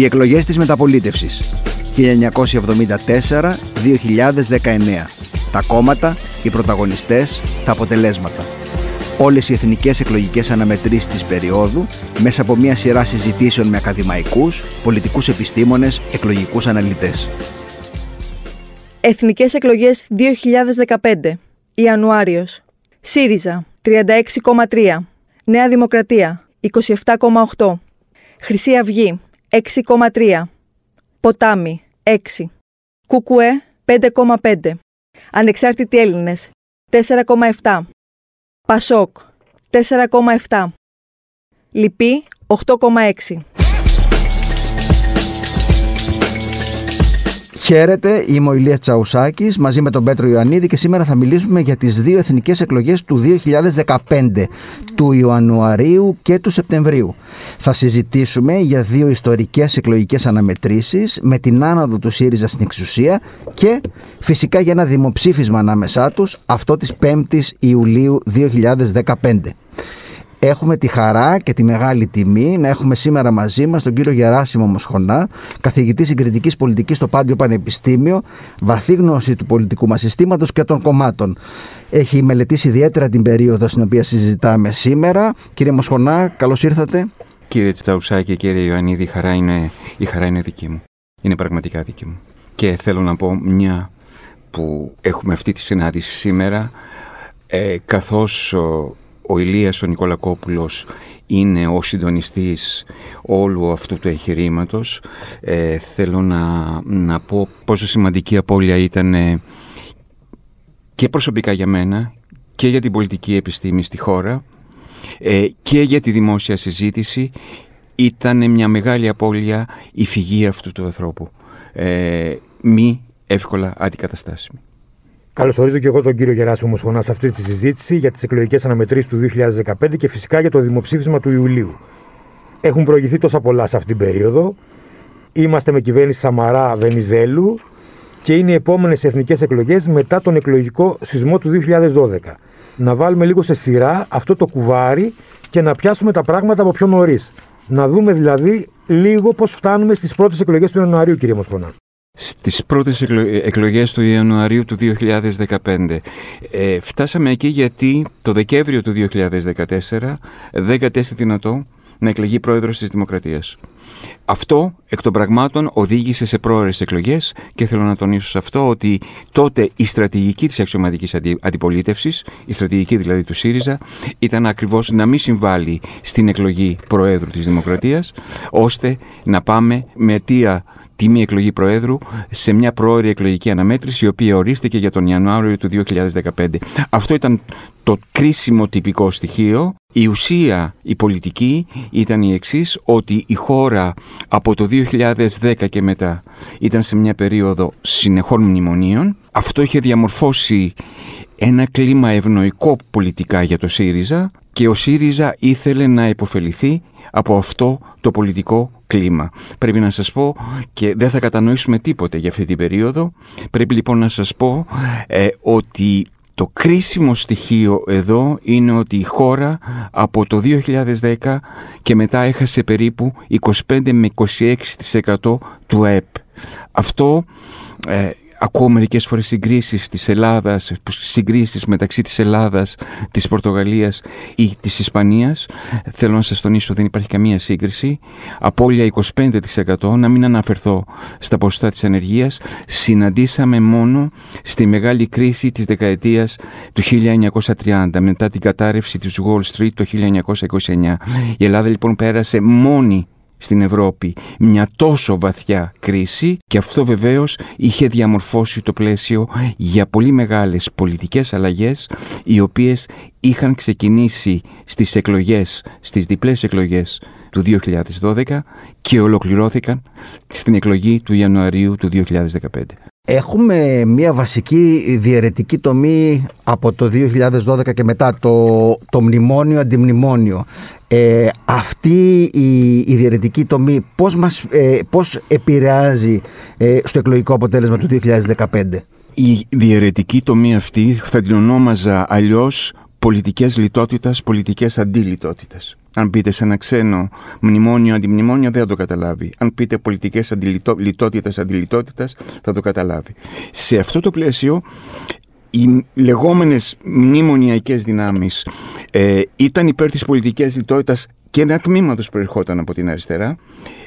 Οι εκλογές της μεταπολίτευσης. 1974-2019 Τα κόμματα, οι πρωταγωνιστές, τα αποτελέσματα. Όλες οι εθνικές εκλογικές αναμετρήσεις της περίοδου μέσα από μια σειρά συζητήσεων με ακαδημαϊκούς, πολιτικούς επιστήμονες, εκλογικούς αναλυτές. Εθνικές εκλογές 2015 Ιανουάριος. ΣΥΡΙΖΑ 36,3 Νέα Δημοκρατία 27,8 Χρυσή Αυγή 6,3 Ποτάμι 6 Κουκουέ 5,5 Ανεξάρτητοι Έλληνες 4,7 Πασόκ 4,7 Λυπή 8,6 Χαίρετε, είμαι ο Ηλίας Τσαουσάκης μαζί με τον Πέτρο Ιωαννίδη και σήμερα θα μιλήσουμε για τις δύο εθνικές εκλογές του 2015, του Ιανουαρίου και του Σεπτεμβρίου. Θα συζητήσουμε για δύο ιστορικές εκλογικές αναμετρήσεις με την άναδο του ΣΥΡΙΖΑ στην εξουσία και φυσικά για ένα δημοψήφισμα ανάμεσά τους αυτό της 5ης Ιουλίου 2015. Έχουμε τη χαρά και τη μεγάλη τιμή να έχουμε σήμερα μαζί μας τον κύριο Γεράσιμο Μοσχονά, καθηγητή συγκριτικής πολιτικής στο Πάντιο Πανεπιστήμιο, βαθύ γνώση του πολιτικού μας συστήματος και των κομμάτων. Έχει μελετήσει ιδιαίτερα την περίοδο στην οποία συζητάμε σήμερα. Κύριε Μοσχονά, καλώς ήρθατε. Κύριε Τσαουσάκη, κύριε Ιωαννίδη, η χαρά είναι, η χαρά είναι δική μου. Είναι πραγματικά δική μου. Και θέλω να πω μια που έχουμε αυτή τη συνάντηση σήμερα, ε, καθώς ο Ηλίας ο Νικολακόπουλος είναι ο συντονιστής όλου αυτού του εγχειρήματος. Ε, θέλω να, να πω πόσο σημαντική απώλεια ήταν ε, και προσωπικά για μένα και για την πολιτική επιστήμη στη χώρα ε, και για τη δημόσια συζήτηση ήταν μια μεγάλη απώλεια η φυγή αυτού του ανθρώπου. Ε, μη εύκολα αντικαταστάσιμη. Καλωσορίζω και εγώ τον κύριο Γεράσιμο Μοσχονά σε αυτή τη συζήτηση για τις εκλογικές αναμετρήσεις του 2015 και φυσικά για το δημοψήφισμα του Ιουλίου. Έχουν προηγηθεί τόσα πολλά σε αυτήν την περίοδο. Είμαστε με κυβέρνηση Σαμαρά Βενιζέλου και είναι οι επόμενες εθνικές εκλογές μετά τον εκλογικό σεισμό του 2012. Να βάλουμε λίγο σε σειρά αυτό το κουβάρι και να πιάσουμε τα πράγματα από πιο νωρίς. Να δούμε δηλαδή λίγο πώς φτάνουμε στις πρώτες εκλογές του Ιανουαρίου, κύριε Μοσχονά στις πρώτες εκλογές του Ιανουαρίου του 2015. Ε, φτάσαμε εκεί γιατί το Δεκέμβριο του 2014 δεν κατέστη δυνατό να εκλεγεί πρόεδρος της Δημοκρατίας. Αυτό εκ των πραγμάτων οδήγησε σε πρόορες εκλογές και θέλω να τονίσω σε αυτό ότι τότε η στρατηγική της αξιωματικής αντιπολίτευσης, η στρατηγική δηλαδή του ΣΥΡΙΖΑ, ήταν ακριβώς να μην συμβάλλει στην εκλογή Προέδρου της Δημοκρατίας, ώστε να πάμε με αιτία τιμή εκλογή Προέδρου σε μια πρόορη εκλογική αναμέτρηση η οποία ορίστηκε για τον Ιανουάριο του 2015. Αυτό ήταν το κρίσιμο τυπικό στοιχείο. Η ουσία, η πολιτική ήταν η εξής ότι η χώρα από το 2010 και μετά ήταν σε μια περίοδο συνεχών μνημονίων. Αυτό είχε διαμορφώσει ένα κλίμα ευνοϊκό πολιτικά για το ΣΥΡΙΖΑ και ο ΣΥΡΙΖΑ ήθελε να υποφεληθεί από αυτό το πολιτικό κλίμα. Πρέπει να σας πω και δεν θα κατανοήσουμε τίποτε για αυτή την περίοδο. Πρέπει λοιπόν να σας πω ε, ότι το κρίσιμο στοιχείο εδώ είναι ότι η χώρα από το 2010 και μετά έχασε περίπου 25 με 26% του ΑΕΠ. Αυτό ε, Ακούω μερικές φορές συγκρίσεις της Ελλάδας, συγκρίσεις μεταξύ της Ελλάδας, της Πορτογαλίας ή της Ισπανίας. Θέλω να σας τονίσω δεν υπάρχει καμία σύγκριση. Απόλυα 25% να μην αναφερθώ στα ποσοστά της ανεργίας. Συναντήσαμε μόνο στη μεγάλη κρίση της δεκαετίας του 1930 μετά την κατάρρευση της Wall Street το 1929. Η Ελλάδα λοιπόν πέρασε μόνη στην Ευρώπη μια τόσο βαθιά κρίση και αυτό βεβαίως είχε διαμορφώσει το πλαίσιο για πολύ μεγάλες πολιτικές αλλαγές οι οποίες είχαν ξεκινήσει στις εκλογές, στις διπλές εκλογές του 2012 και ολοκληρώθηκαν στην εκλογή του Ιανουαρίου του 2015. Έχουμε μια βασική διαιρετική τομή από το 2012 και μετά, το, το μνημόνιο αντιμνημόνιο. Ε, αυτή η, η διαιρετική τομή πώς, μας, ε, πώς επηρεάζει ε, στο εκλογικό αποτέλεσμα του 2015. Η διαιρετική τομή αυτή θα την ονόμαζα αλλιώς πολιτικές λιτότητας, πολιτικές αντιλιτότητας. Αν πείτε σε ένα ξένο μνημόνιο, αντιμνημόνιο, δεν θα το καταλάβει. Αν πείτε πολιτικές λιτότητας, αντιλιτότητας, θα το καταλάβει. Σε αυτό το πλαίσιο, οι λεγόμενες μνημονιακές δυνάμεις ε, ήταν υπέρ της πολιτικής λιτότητας και ένα τμήμα τους προερχόταν από την αριστερά,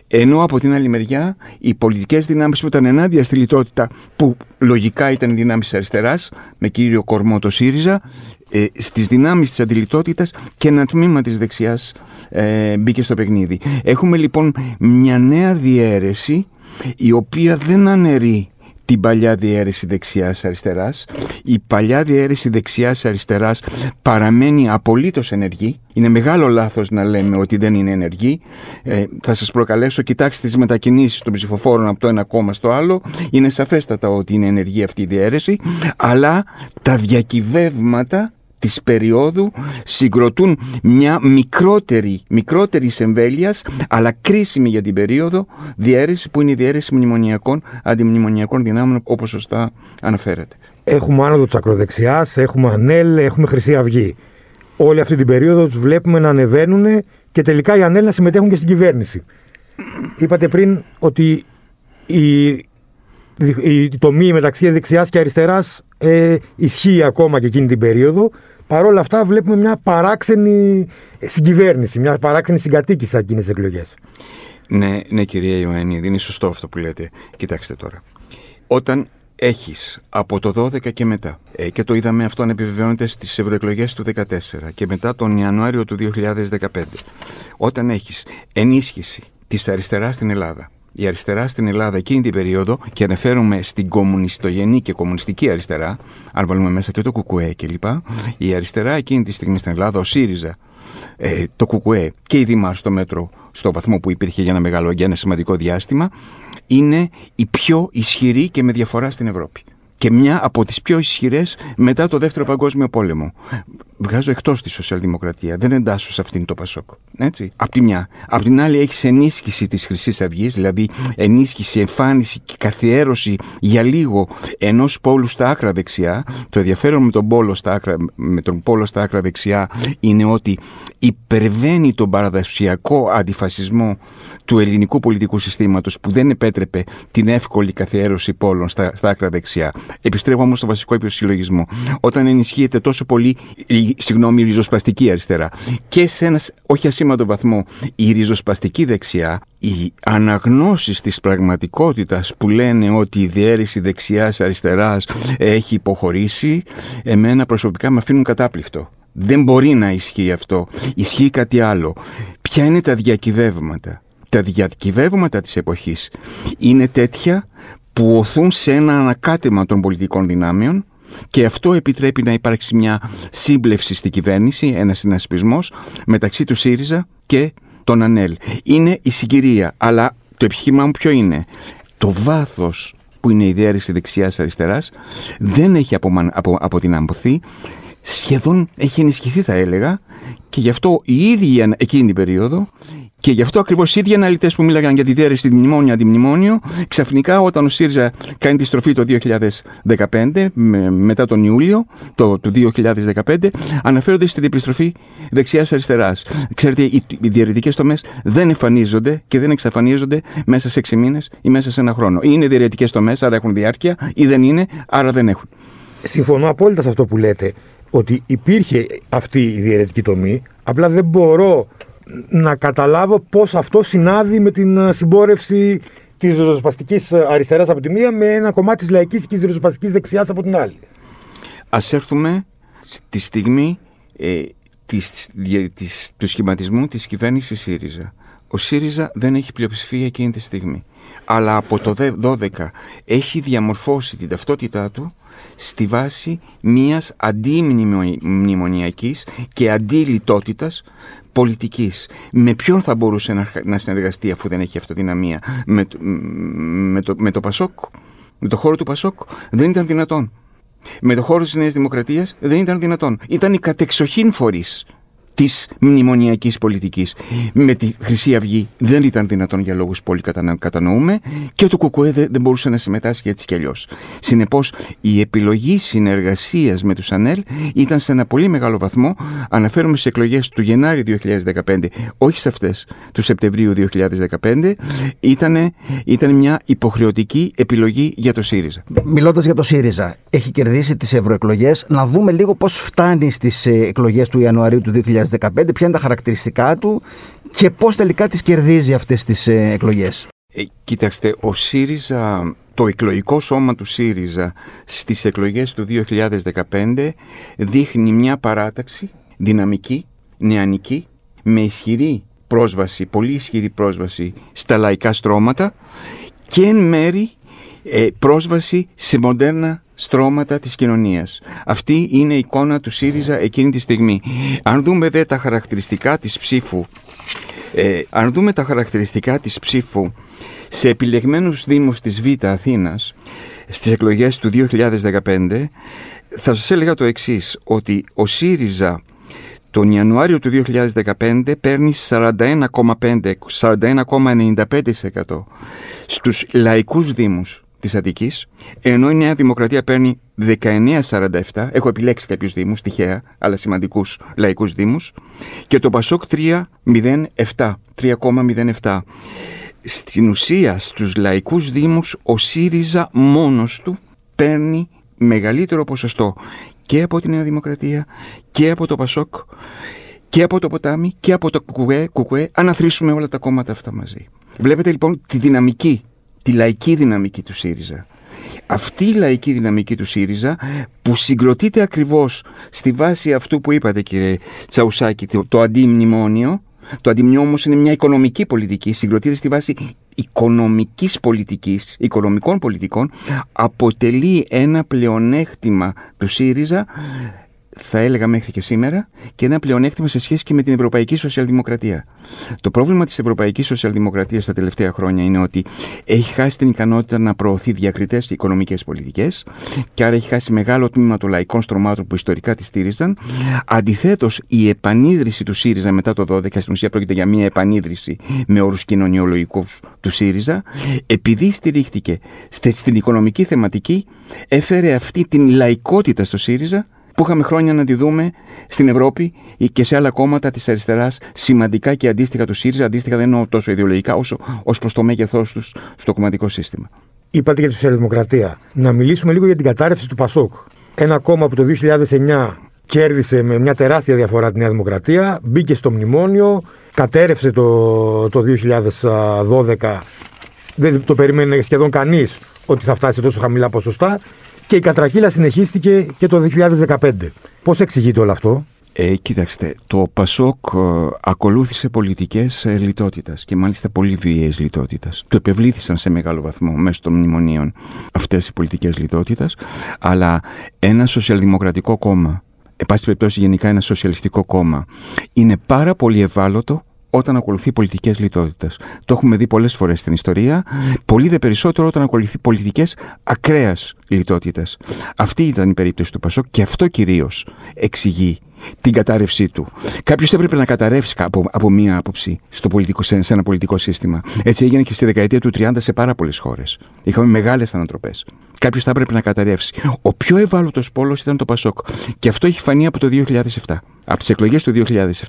ενώ από την άλλη μεριά οι πολιτικές δυνάμεις που ήταν ενάντια στη λιτότητα, που λογικά ήταν οι δυνάμεις της αριστεράς, με κύριο κορμό το ΣΥΡΙΖΑ, ε, στις δυνάμεις της αντιλιτότητας και ένα τμήμα της δεξιάς ε, μπήκε στο παιχνίδι. Έχουμε λοιπόν μια νέα διαίρεση η οποία δεν αναιρεί την παλιά διαίρεση δεξιάς-αριστεράς. Η παλιά διαίρεση δεξιάς-αριστεράς παραμένει απολύτως ενεργή. Είναι μεγάλο λάθος να λέμε ότι δεν είναι ενεργή. Ε, θα σας προκαλέσω, κοιτάξτε τις μετακινήσεις των ψηφοφόρων από το ένα κόμμα στο άλλο. Είναι σαφέστατα ότι είναι ενεργή αυτή η διαίρεση. Αλλά τα διακυβεύματα της περίοδου συγκροτούν μια μικρότερη, μικρότερη εμβέλειας, αλλά κρίσιμη για την περίοδο διαίρεση που είναι η διαίρεση μνημονιακών, αντιμνημονιακών δυνάμεων όπως σωστά αναφέρατε. Έχουμε άνοδο της ακροδεξιάς, έχουμε ΑΝΕΛ, έχουμε Χρυσή Αυγή. Όλη αυτή την περίοδο τους βλέπουμε να ανεβαίνουν και τελικά οι ΑΝΕΛ να συμμετέχουν και στην κυβέρνηση. Είπατε πριν ότι η, η τομή μεταξύ δεξιάς και αριστεράς ε, ισχύει ακόμα και εκείνη την περίοδο Παρ' όλα αυτά βλέπουμε μια παράξενη συγκυβέρνηση, μια παράξενη συγκατοίκηση σε εκείνες τις εκλογές. Ναι, ναι κυρία Ιωάννη, είναι σωστό αυτό που λέτε. Κοιτάξτε τώρα. Όταν έχεις από το 12 και μετά, ε, και το είδαμε αυτό να επιβεβαιώνεται στις ευρωεκλογές του 2014 και μετά τον Ιανουάριο του 2015, όταν έχεις ενίσχυση της αριστεράς στην Ελλάδα, η αριστερά στην Ελλάδα εκείνη την περίοδο, και αναφέρομαι στην κομμουνιστογενή και κομμουνιστική αριστερά, αν βάλουμε μέσα και το Κουκουέ κλπ. Η αριστερά εκείνη τη στιγμή στην Ελλάδα, ο ΣΥΡΙΖΑ, ε, το Κουκουέ και η Δήμαρ στο μέτρο, στο βαθμό που υπήρχε για ένα μεγάλο για ένα σημαντικό διάστημα, είναι η πιο ισχυρή και με διαφορά στην Ευρώπη και μια από τις πιο ισχυρές μετά το Δεύτερο Παγκόσμιο Πόλεμο. Βγάζω εκτός τη σοσιαλδημοκρατία, δεν εντάσσω σε αυτήν το Πασόκ. Έτσι. Απ' τη μια. Απ' την άλλη έχεις ενίσχυση της χρυσής αυγής, δηλαδή ενίσχυση, εμφάνιση και καθιέρωση για λίγο ενός πόλου στα άκρα δεξιά. Το ενδιαφέρον με τον, πόλο στα άκρα, με τον πόλο στα άκρα δεξιά είναι ότι υπερβαίνει τον παραδοσιακό αντιφασισμό του ελληνικού πολιτικού συστήματος που δεν επέτρεπε την εύκολη καθιέρωση πόλων στα, στα άκρα δεξιά. Επιστρέφω όμως στο βασικό επισυλλογισμό. Όταν ενισχύεται τόσο πολύ η, συγγνώμη, η ριζοσπαστική αριστερά και σε ένας όχι ασήμαντο βαθμό η ριζοσπαστική δεξιά, οι αναγνώσεις της πραγματικότητας που λένε ότι η διαίρεση δεξιάς-αριστεράς έχει υποχωρήσει, εμένα προσωπικά με αφήνουν κατάπληκτο. Δεν μπορεί να ισχύει αυτό. Ισχύει κάτι άλλο. Ποια είναι τα διακυβεύματα; Τα διακυβεύματα της εποχής είναι τέτοια που οθούν σε ένα ανακάτεμα των πολιτικών δυνάμεων και αυτό επιτρέπει να υπάρξει μια σύμπλευση στην κυβέρνηση, ένας συνασπισμός μεταξύ του ΣΥΡΙΖΑ και των ΑΝΕΛ. Είναι η συγκυρία, αλλά το επιχείρημα μου ποιο είναι; Το βάθος που είναι η διαίρεση δεξιάς-αριστεράς δεν έχει απο, αποδυναμωθεί, σχεδόν έχει ενισχυθεί θα έλεγα και γι' αυτό η ίδια εκείνη την περίοδο και γι' αυτό ακριβώς οι ίδιοι αναλυτές που μίλαγαν για τη διαίρεση μνημόνιο αντιμνημόνιο, ξαφνικά όταν ο ΣΥΡΙΖΑ κάνει τη στροφή το 2015, μετά τον Ιούλιο το, του 2015, αναφέρονται στην επιστροφή δεξιά-αριστερά. Ξέρετε, οι, οι διαιρετικές τομές δεν εμφανίζονται και δεν εξαφανίζονται μέσα σε 6 μήνες ή μέσα σε ένα χρόνο. Ή είναι διαιρετικές τομές, άρα έχουν διάρκεια, ή δεν είναι, άρα δεν έχουν. Συμφωνώ απόλυτα σε αυτό που λέτε, ότι υπήρχε αυτή η διαιρετική τομή, απλά δεν μπορώ να καταλάβω πώς αυτό συνάδει με την ε, συμπόρευση της ριζοσπαστικής ε, αριστεράς από τη μία με ένα κομμάτι της λαϊκής και της ριζοσπαστικής δεξιάς από την άλλη. Α έρθουμε στη στιγμή ε, της, της, του σχηματισμού της κυβέρνησης ΣΥΡΙΖΑ. Ο ΣΥΡΙΖΑ δεν έχει πλειοψηφία εκείνη τη στιγμή. Αλλά από το 12 έχει διαμορφώσει την ταυτότητά του στη βάση μιας αντιμνημονιακής και αντιλιτότητας πολιτικής. Με ποιον θα μπορούσε να συνεργαστεί αφού δεν έχει αυτοδυναμία; Με, με, το, με το Πασόκ, με το χώρο του Πασόκ δεν ήταν δυνατόν. Με το χώρο της Νέας Δημοκρατίας δεν ήταν δυνατόν. Ήταν οι κατεξοχήν φορείς της μνημονιακής πολιτικής. Με τη Χρυσή Αυγή δεν ήταν δυνατόν για λόγους που όλοι κατανοούμε και το ΚΚΕ δεν, μπορούσε να συμμετάσχει έτσι κι αλλιώς. Συνεπώς η επιλογή συνεργασίας με τους ΑΝΕΛ ήταν σε ένα πολύ μεγάλο βαθμό, αναφέρομαι σε εκλογές του Γενάρη 2015, όχι σε αυτές του Σεπτεμβρίου 2015, ήταν, ήταν μια υποχρεωτική επιλογή για το ΣΥΡΙΖΑ. Μιλώντας για το ΣΥΡΙΖΑ, έχει κερδίσει τις ευρωεκλογές. Να δούμε λίγο πώς φτάνει στις ε, εκλογές του Ιανουαρίου του 2015, ποια είναι τα χαρακτηριστικά του και πώς τελικά τις κερδίζει αυτές τις ε, εκλογές. Ε, κοίταξτε, ο ΣΥΡΙΖΑ, το εκλογικό σώμα του ΣΥΡΙΖΑ στις εκλογές του 2015 δείχνει μια παράταξη δυναμική, νεανική, με ισχυρή πρόσβαση, πολύ ισχυρή πρόσβαση στα λαϊκά στρώματα και εν μέρη ε, πρόσβαση σε μοντέρνα στρώματα της κοινωνίας. Αυτή είναι η εικόνα του ΣΥΡΙΖΑ εκείνη τη στιγμή. Αν δούμε δε τα χαρακτηριστικά της ψήφου, ε, αν δούμε τα χαρακτηριστικά της ψήφου σε επιλεγμένους δήμους της Β' Αθήνας στις εκλογές του 2015 θα σας έλεγα το εξής ότι ο ΣΥΡΙΖΑ τον Ιανουάριο του 2015 παίρνει 41,5, 41,95% στους λαϊκούς δήμους της Αττικής, ενώ η Νέα Δημοκρατία παίρνει 19,47, έχω επιλέξει κάποιους δήμους, τυχαία, αλλά σημαντικούς λαϊκούς δήμους, και το Πασόκ 3,07, 3,07. Στην ουσία, στους λαϊκούς δήμους, ο ΣΥΡΙΖΑ μόνος του παίρνει μεγαλύτερο ποσοστό και από τη Νέα Δημοκρατία και από το Πασόκ και από το Ποτάμι και από το Κουκουέ, κουκουέ αν αθροίσουμε όλα τα κόμματα αυτά μαζί. Βλέπετε λοιπόν τη δυναμική, τη λαϊκή δυναμική του ΣΥΡΙΖΑ. Αυτή η λαϊκή δυναμική του ΣΥΡΙΖΑ που συγκροτείται ακριβώς στη βάση αυτού που είπατε κύριε Τσαουσάκη, το, το αντιμνημόνιο, το αντιμνημόνιο όμως είναι μια οικονομική πολιτική, συγκροτείται στη βάση οικονομικής πολιτικής, οικονομικών πολιτικών, αποτελεί ένα πλεονέκτημα του ΣΥΡΙΖΑ θα έλεγα μέχρι και σήμερα, και ένα πλεονέκτημα σε σχέση και με την Ευρωπαϊκή Σοσιαλδημοκρατία. Το πρόβλημα της Ευρωπαϊκής Σοσιαλδημοκρατίας τα τελευταία χρόνια είναι ότι έχει χάσει την ικανότητα να προωθεί διακριτές και οικονομικές πολιτικές, και άρα έχει χάσει μεγάλο τμήμα των λαϊκών στρωμάτων που ιστορικά τη στήριζαν. Αντιθέτως, η επανίδρυση του ΣΥΡΙΖΑ μετά το 12, στην ουσία πρόκειται για μια επανίδρυση με όρους κοινωνιολογικούς του ΣΥΡΙΖΑ, επειδή στηρίχτηκε στην οικονομική θεματική, έφερε αυτή την λαϊκότητα στο ΣΥΡΙΖΑ που είχαμε χρόνια να τη δούμε στην Ευρώπη και σε άλλα κόμματα της αριστεράς σημαντικά και αντίστοιχα του ΣΥΡΙΖΑ. Αντίστοιχα δεν εννοώ τόσο ιδεολογικά όσο ως προς το μέγεθός τους στο κομματικό σύστημα. Είπατε για τη Σοσιαλδημοκρατία. Να μιλήσουμε λίγο για την κατάρρευση του Πασόκ. Ένα κόμμα που το 2009 κέρδισε με μια τεράστια διαφορά τη Νέα Δημοκρατία, μπήκε στο μνημόνιο, κατέρευσε το, το 2012. Δεν το περίμενε σχεδόν κανείς ότι θα φτάσει τόσο χαμηλά ποσοστά και η κατρακύλα συνεχίστηκε και το 2015. Πώς εξηγείται όλο αυτό; Ε, κοίταξτε, το Πασόκ ε, ακολούθησε πολιτικές ε, λιτότητας και μάλιστα πολύ βίαιες λιτότητας. Το επευλήθησαν σε μεγάλο βαθμό μέσω των μνημονίων αυτές οι πολιτικές λιτότητας, αλλά ένα σοσιαλδημοκρατικό κόμμα, εν πάση περιπτώσει γενικά ένα σοσιαλιστικό κόμμα, είναι πάρα πολύ ευάλωτο όταν ακολουθεί πολιτικές λιτότητες. Το έχουμε δει πολλές φορές στην ιστορία. Πολύ δε περισσότερο όταν ακολουθεί πολιτικές ακραίας λιτότητες. Αυτή ήταν η περίπτωση του Πασόκ και αυτό κυρίως εξηγεί την κατάρρευσή του. Κάποιος έπρεπε να καταρρεύσει από, από μία άποψη στο πολιτικό, σε, ένα πολιτικό σύστημα. Έτσι έγινε και στη δεκαετία του 30 σε πάρα πολλές χώρες. Είχαμε μεγάλες ανατροπές. Κάποιος θα έπρεπε να καταρρεύσει. Ο πιο ευάλωτος πόλος ήταν το Πασόκ. Και αυτό έχει φανεί από το 2007. Από τις εκλογές του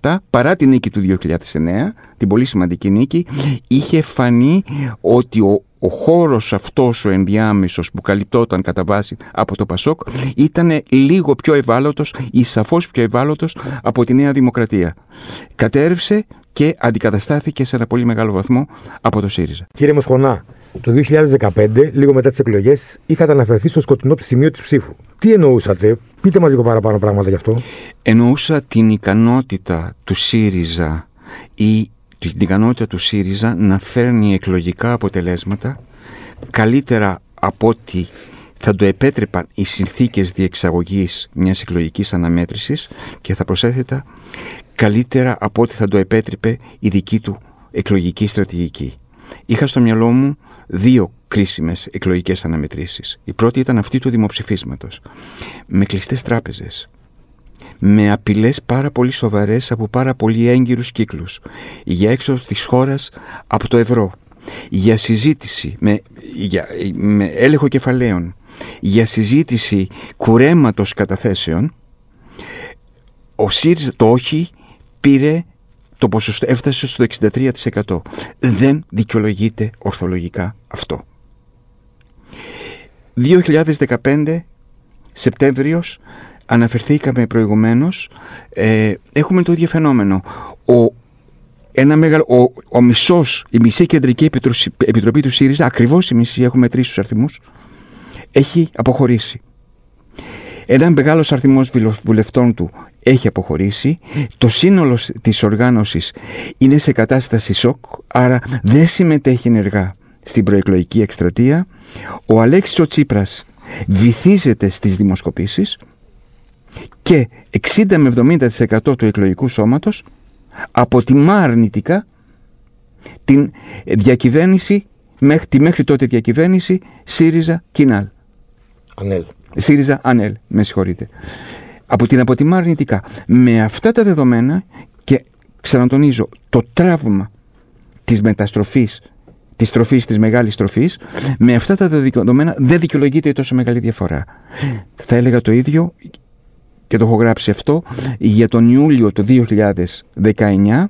2007, παρά την νίκη του 2009, την πολύ σημαντική νίκη, είχε φανεί ότι ο, ο χώρος αυτός ο ενδιάμεσος που καλυπτόταν κατά βάση από το Πασόκ ήταν λίγο πιο ευάλωτος ή σαφώς πιο ευάλωτος από τη Νέα Δημοκρατία. Κατέρευσε και αντικαταστάθηκε σε ένα πολύ μεγάλο βαθμό από το ΣΥΡΙΖΑ. Κύριε Μοσχονά, το 2015, λίγο μετά τις εκλογές, είχατε αναφερθεί στο σκοτεινό σημείο της ψήφου. Τι εννοούσατε, πείτε μας λίγο παραπάνω πράγματα γι' αυτό. Εννοούσα την ικανότητα του ΣΥΡΙΖΑ ή την ικανότητα του ΣΥΡΙΖΑ να φέρνει εκλογικά αποτελέσματα καλύτερα από ό,τι θα το επέτρεπαν οι συνθήκες διεξαγωγής μιας εκλογικής αναμέτρησης και θα προσέθετα καλύτερα από ό,τι θα το επέτρεπε η δική του εκλογική στρατηγική. Είχα στο μυαλό μου δύο κρίσιμες εκλογικές αναμετρήσεις. Η πρώτη ήταν αυτή του δημοψηφίσματος. Με κλειστές τράπεζες. Με απειλές πάρα πολύ σοβαρές από πάρα πολύ έγκυρους κύκλους για έξω της χώρας από το ευρώ για συζήτηση με, για, με έλεγχο κεφαλαίων για συζήτηση κουρέματος καταθέσεων ο ΣΥΡΙΖΑ το όχι πήρε το ποσοστό έφτασε στο 63%. Δεν δικαιολογείται ορθολογικά αυτό. 2015 Σεπτέμβριος αναφερθήκαμε προηγουμένως ε, έχουμε το ίδιο φαινόμενο ο, ένα μεγάλο, ο, ο μισός, η μισή κεντρική επιτροπή του ΣΥΡΙΖΑ ακριβώς η μισή έχουμε τρεις στους αριθμούς έχει αποχωρήσει ένα μεγάλος αριθμός βουλευτών του έχει αποχωρήσει. Το σύνολο της οργάνωσης είναι σε κατάσταση σοκ, άρα δεν συμμετέχει ενεργά στην προεκλογική εκστρατεία. Ο Αλέξης ο Τσίπρας βυθίζεται στις δημοσκοπήσεις και 60 με 70% του εκλογικού σώματος αποτιμά αρνητικά την διακυβέρνηση, τη μέχρι τότε διακυβέρνηση ΣΥΡΙΖΑ Κινάλ. Ανέλ. ΣΥΡΙΖΑ Ανέλ, με συγχωρείτε. Από την αποτιμά αρνητικά. Με αυτά τα δεδομένα και ξανατονίζω το τραύμα της μεταστροφής της τροφής, της μεγάλης τροφής, με αυτά τα δεδομένα δεν δικαιολογείται τόσο μεγάλη διαφορά. Θα έλεγα το ίδιο και το έχω γράψει αυτό για τον Ιούλιο του 2019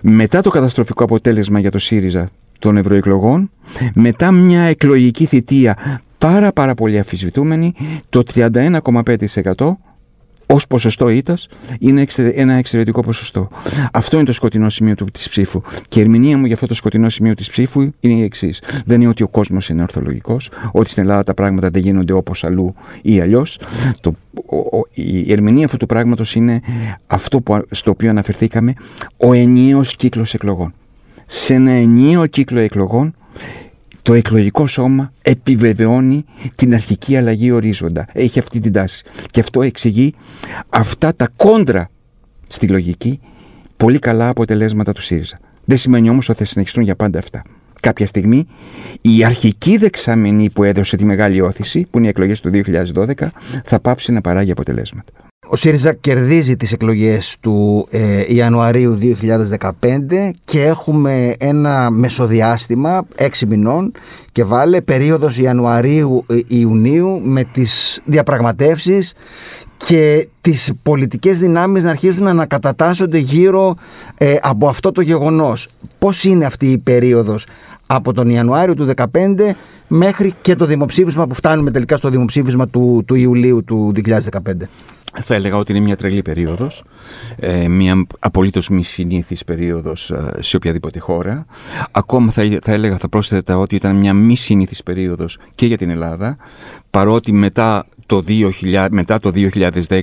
μετά το καταστροφικό αποτέλεσμα για το ΣΥΡΙΖΑ των ευρωεκλογών, μετά μια εκλογική θητεία πάρα πάρα πολύ αφισβητούμενη, το 31,5% ως ποσοστό ήττας είναι ένα εξαιρετικό ποσοστό. Αυτό είναι το σκοτεινό σημείο της ψήφου. Και η ερμηνεία μου για αυτό το σκοτεινό σημείο της ψήφου είναι η εξής. Δεν είναι ότι ο κόσμος είναι ορθολογικός, ότι στην Ελλάδα τα πράγματα δεν γίνονται όπως αλλού ή αλλιώς. Η ερμηνεία αυτού του πράγματος είναι αυτό που, στο οποίο αναφερθήκαμε, ο ενιαίος κύκλος εκλογών. Σε ένα ενιαίο κύκλο εκλογών το εκλογικό σώμα επιβεβαιώνει την αρχική αλλαγή ορίζοντα. Έχει αυτή την τάση. Και αυτό εξηγεί αυτά τα κόντρα στη λογική πολύ καλά αποτελέσματα του ΣΥΡΙΖΑ. Δεν σημαίνει όμως ότι θα συνεχιστούν για πάντα αυτά. Κάποια στιγμή η αρχική δεξαμενή που έδωσε τη μεγάλη όθηση, που είναι οι εκλογές του 2012, θα πάψει να παράγει αποτελέσματα. Ο ΣΥΡΙΖΑ κερδίζει τις εκλογές του ε, Ιανουαρίου 2015 και έχουμε ένα μεσοδιάστημα έξι μηνών και βάλε περίοδος Ιανουαρίου-Ιουνίου με τις διαπραγματεύσεις και τις πολιτικές δυνάμεις να αρχίζουν να ανακατατάσσονται γύρω ε, από αυτό το γεγονός. Πώς είναι αυτή η περίοδος από τον Ιανουάριο του 2015 μέχρι και το δημοψήφισμα που φτάνουμε τελικά στο δημοψήφισμα του, του Ιουλίου του 2015 θα έλεγα ότι είναι μια τρελή περίοδος, ε, μια απολύτως μη συνήθις περίοδος ε, σε οποιαδήποτε χώρα. Ακόμα θα, θα έλεγα, θα πρόσθετα ότι ήταν μια μη συνήθις περίοδος και για την Ελλάδα, παρότι μετά το 2000, μετά το 2010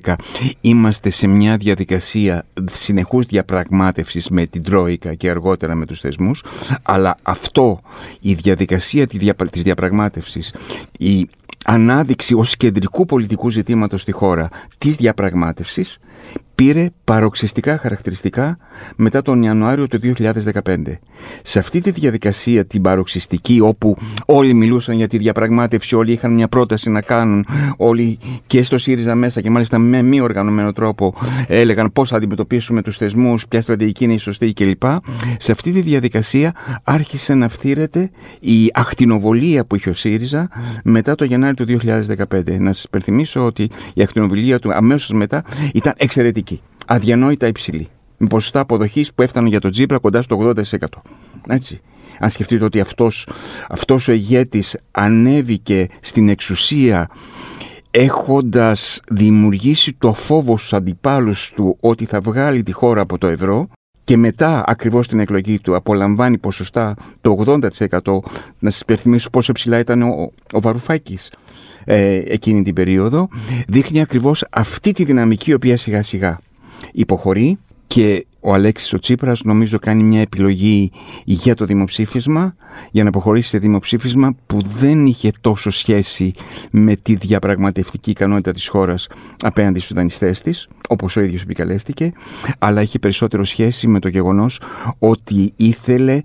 είμαστε σε μια διαδικασία συνεχούς διαπραγμάτευσης με την Τρόικα και αργότερα με τους θεσμούς, αλλά αυτό, η διαδικασία της διαπραγμάτευσης, η ανάδειξη ως κεντρικού πολιτικού ζητήματος στη χώρα της διαπραγμάτευσης πήρε παροξυστικά χαρακτηριστικά μετά τον Ιανουάριο του 2015. Σε αυτή τη διαδικασία την παροξυστική όπου όλοι μιλούσαν για τη διαπραγμάτευση, όλοι είχαν μια πρόταση να κάνουν, όλοι και στο ΣΥΡΙΖΑ μέσα και μάλιστα με μη οργανωμένο τρόπο έλεγαν πώς θα αντιμετωπίσουμε τους θεσμούς, ποια στρατηγική είναι η σωστή κλπ. Σε αυτή τη διαδικασία άρχισε να φθήρεται η ακτινοβολία που είχε ο ΣΥΡΙΖΑ μετά το Γενάρη του 2015. Να σας υπενθυμίσω ότι η ακτινοβολία του αμέσως μετά ήταν εξαιρετική αδιανόητα υψηλή. Με ποσοστά αποδοχής που έφταναν για τον Τζίπρα κοντά στο 80%. Έτσι. Αν σκεφτείτε ότι αυτός, αυτός ο ηγέτης ανέβηκε στην εξουσία έχοντας δημιουργήσει το φόβο στους αντιπάλους του ότι θα βγάλει τη χώρα από το ευρώ και μετά ακριβώς την εκλογή του απολαμβάνει ποσοστά το 80% να σας υπενθυμίσω πόσο ψηλά ήταν ο, ο Βαρουφάκης ε, εκείνη την περίοδο δείχνει ακριβώς αυτή τη δυναμική η οποία σιγά σιγά υποχωρεί. Και ο Αλέξης ο Τσίπρας νομίζω κάνει μια επιλογή για το δημοψήφισμα για να αποχωρήσει σε δημοψήφισμα που δεν είχε τόσο σχέση με τη διαπραγματευτική ικανότητα της χώρας απέναντι στους δανειστές της όπως ο ίδιος επικαλέστηκε αλλά είχε περισσότερο σχέση με το γεγονός ότι ήθελε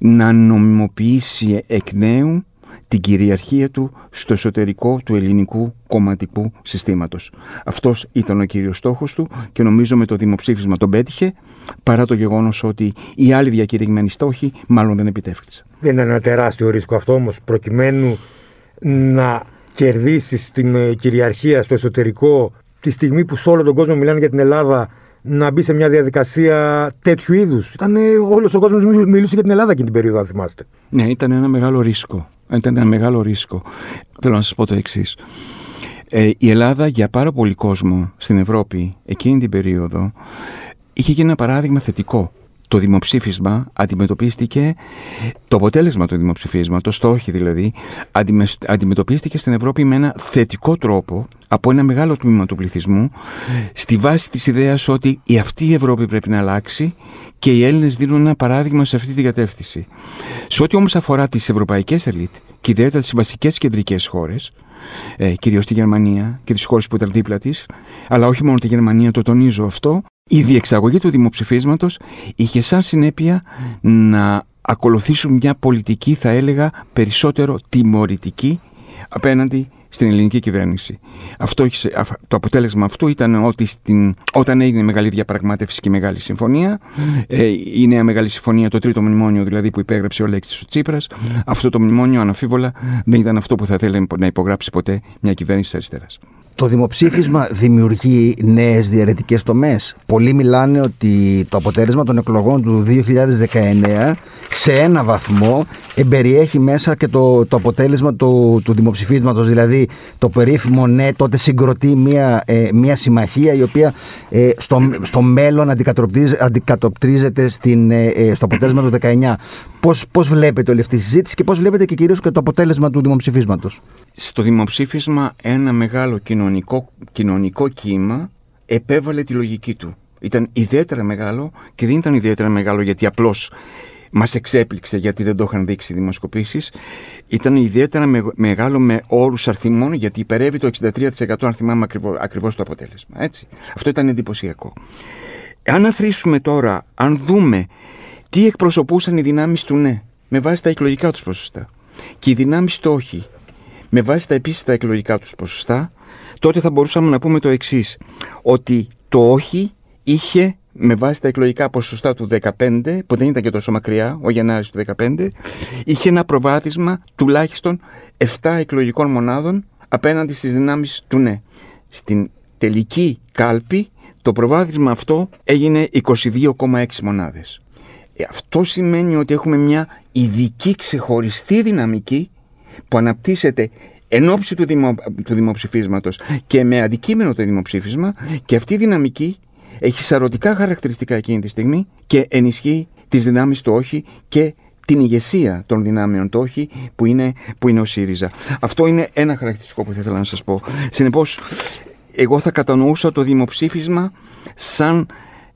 να νομιμοποιήσει εκ νέου την κυριαρχία του στο εσωτερικό του ελληνικού κομματικού συστήματος. Αυτός ήταν ο κύριος στόχος του και νομίζω με το δημοψήφισμα τον πέτυχε παρά το γεγονός ότι οι άλλοι διακηρυγμένοι στόχοι μάλλον δεν επιτεύχθησαν. Δεν είναι ένα τεράστιο ρίσκο αυτό όμως προκειμένου να κερδίσεις την ε, κυριαρχία στο εσωτερικό τη στιγμή που σε όλο τον κόσμο μιλάνε για την Ελλάδα να μπει σε μια διαδικασία τέτοιου είδους. Ήταν όλος ο κόσμος μιλούσε για την Ελλάδα εκείνη την περίοδο, αν θυμάστε. Ναι, ήταν ένα μεγάλο ρίσκο. Ήταν ένα μεγάλο ρίσκο. Θέλω να σας πω το εξής. Ε, η Ελλάδα για πάρα πολύ κόσμο στην Ευρώπη εκείνη την περίοδο είχε γίνει ένα παράδειγμα θετικό το δημοψήφισμα αντιμετωπίστηκε, το αποτέλεσμα του δημοψηφίσματος, το όχι δηλαδή, αντιμετωπίστηκε στην Ευρώπη με ένα θετικό τρόπο από ένα μεγάλο τμήμα του πληθυσμού στη βάση της ιδέας ότι η αυτή η Ευρώπη πρέπει να αλλάξει και οι Έλληνες δίνουν ένα παράδειγμα σε αυτή την κατεύθυνση. Σε ό,τι όμως αφορά τις ευρωπαϊκές ελίτ και ιδιαίτερα τις βασικές κεντρικές χώρες, ε, κυρίως τη Γερμανία και τις χώρες που ήταν δίπλα της, αλλά όχι μόνο τη Γερμανία, το τονίζω αυτό, η διεξαγωγή του δημοψηφίσματος είχε σαν συνέπεια να ακολουθήσουν μια πολιτική, θα έλεγα, περισσότερο τιμωρητική απέναντι στην ελληνική κυβέρνηση. Αυτό, το αποτέλεσμα αυτού ήταν ότι στην, όταν έγινε μεγάλη διαπραγμάτευση και μεγάλη συμφωνία, ε, η νέα μεγάλη συμφωνία, το τρίτο μνημόνιο δηλαδή που υπέγραψε ο Λέξης ο Τσίπρας, αυτό το μνημόνιο αναφίβολα δεν ήταν αυτό που θα θέλει να υπογράψει ποτέ μια κυβέρνηση της αριστεράς. Το δημοψήφισμα δημιουργεί νέες διαρρετικέ τομές. Πολλοί μιλάνε ότι το αποτέλεσμα των εκλογών του 2019 σε ένα βαθμό εμπεριέχει μέσα και το, το αποτέλεσμα του, του δημοψηφίσματος. Δηλαδή το περίφημο ναι τότε συγκροτεί μια, ε, μια συμμαχία η οποία ε, στο, στο μέλλον αντικατοπτρίζεται στην, ε, ε, στο αποτέλεσμα του 19. Πώς, πώς βλέπετε όλη αυτή τη συζήτηση και πώς βλέπετε και κυρίως και το αποτέλεσμα του δημοψηφίσματος; Στο δημοψήφισμα ένα μεγάλο κοινωνικό, κοινωνικό κύμα επέβαλε τη λογική του. Ήταν ιδιαίτερα μεγάλο και δεν ήταν ιδιαίτερα μεγάλο γιατί απλώς μας εξέπληξε γιατί δεν το είχαν δείξει οι δημοσκοπήσεις. Ήταν ιδιαίτερα μεγάλο με όρους αριθμών γιατί υπερεύει το 63% αν θυμάμαι ακριβώς, το αποτέλεσμα. Έτσι. Αυτό ήταν εντυπωσιακό. Αν αθροίσουμε τώρα, αν δούμε τι εκπροσωπούσαν οι δυνάμεις του ναι με βάση τα εκλογικά τους ποσοστά και οι δυνάμεις του όχι με βάση τα επίσης τα εκλογικά τους ποσοστά, τότε θα μπορούσαμε να πούμε το εξής ότι το όχι είχε με βάση τα εκλογικά ποσοστά του 2015, που δεν ήταν και τόσο μακριά, ο Γενάρης του 2015, είχε ένα προβάδισμα τουλάχιστον 7 εκλογικών μονάδων απέναντι στις δυνάμεις του ναι. Στην τελική κάλπη το προβάδισμα αυτό έγινε 22,6 μονάδες. Ε, αυτό σημαίνει ότι έχουμε μια ειδική ξεχωριστή δυναμική που αναπτύσσεται εν ώψη του, δημο, του δημοψηφίσματος και με αντικείμενο το δημοψήφισμα και αυτή η δυναμική έχει σαρωτικά χαρακτηριστικά εκείνη τη στιγμή και ενισχύει τις δυνάμεις του όχι και την ηγεσία των δυνάμεων του όχι που είναι, που είναι ο ΣΥΡΙΖΑ. Αυτό είναι ένα χαρακτηριστικό που θα ήθελα να σας πω. Συνεπώς, εγώ θα κατανοούσα το δημοψήφισμα σαν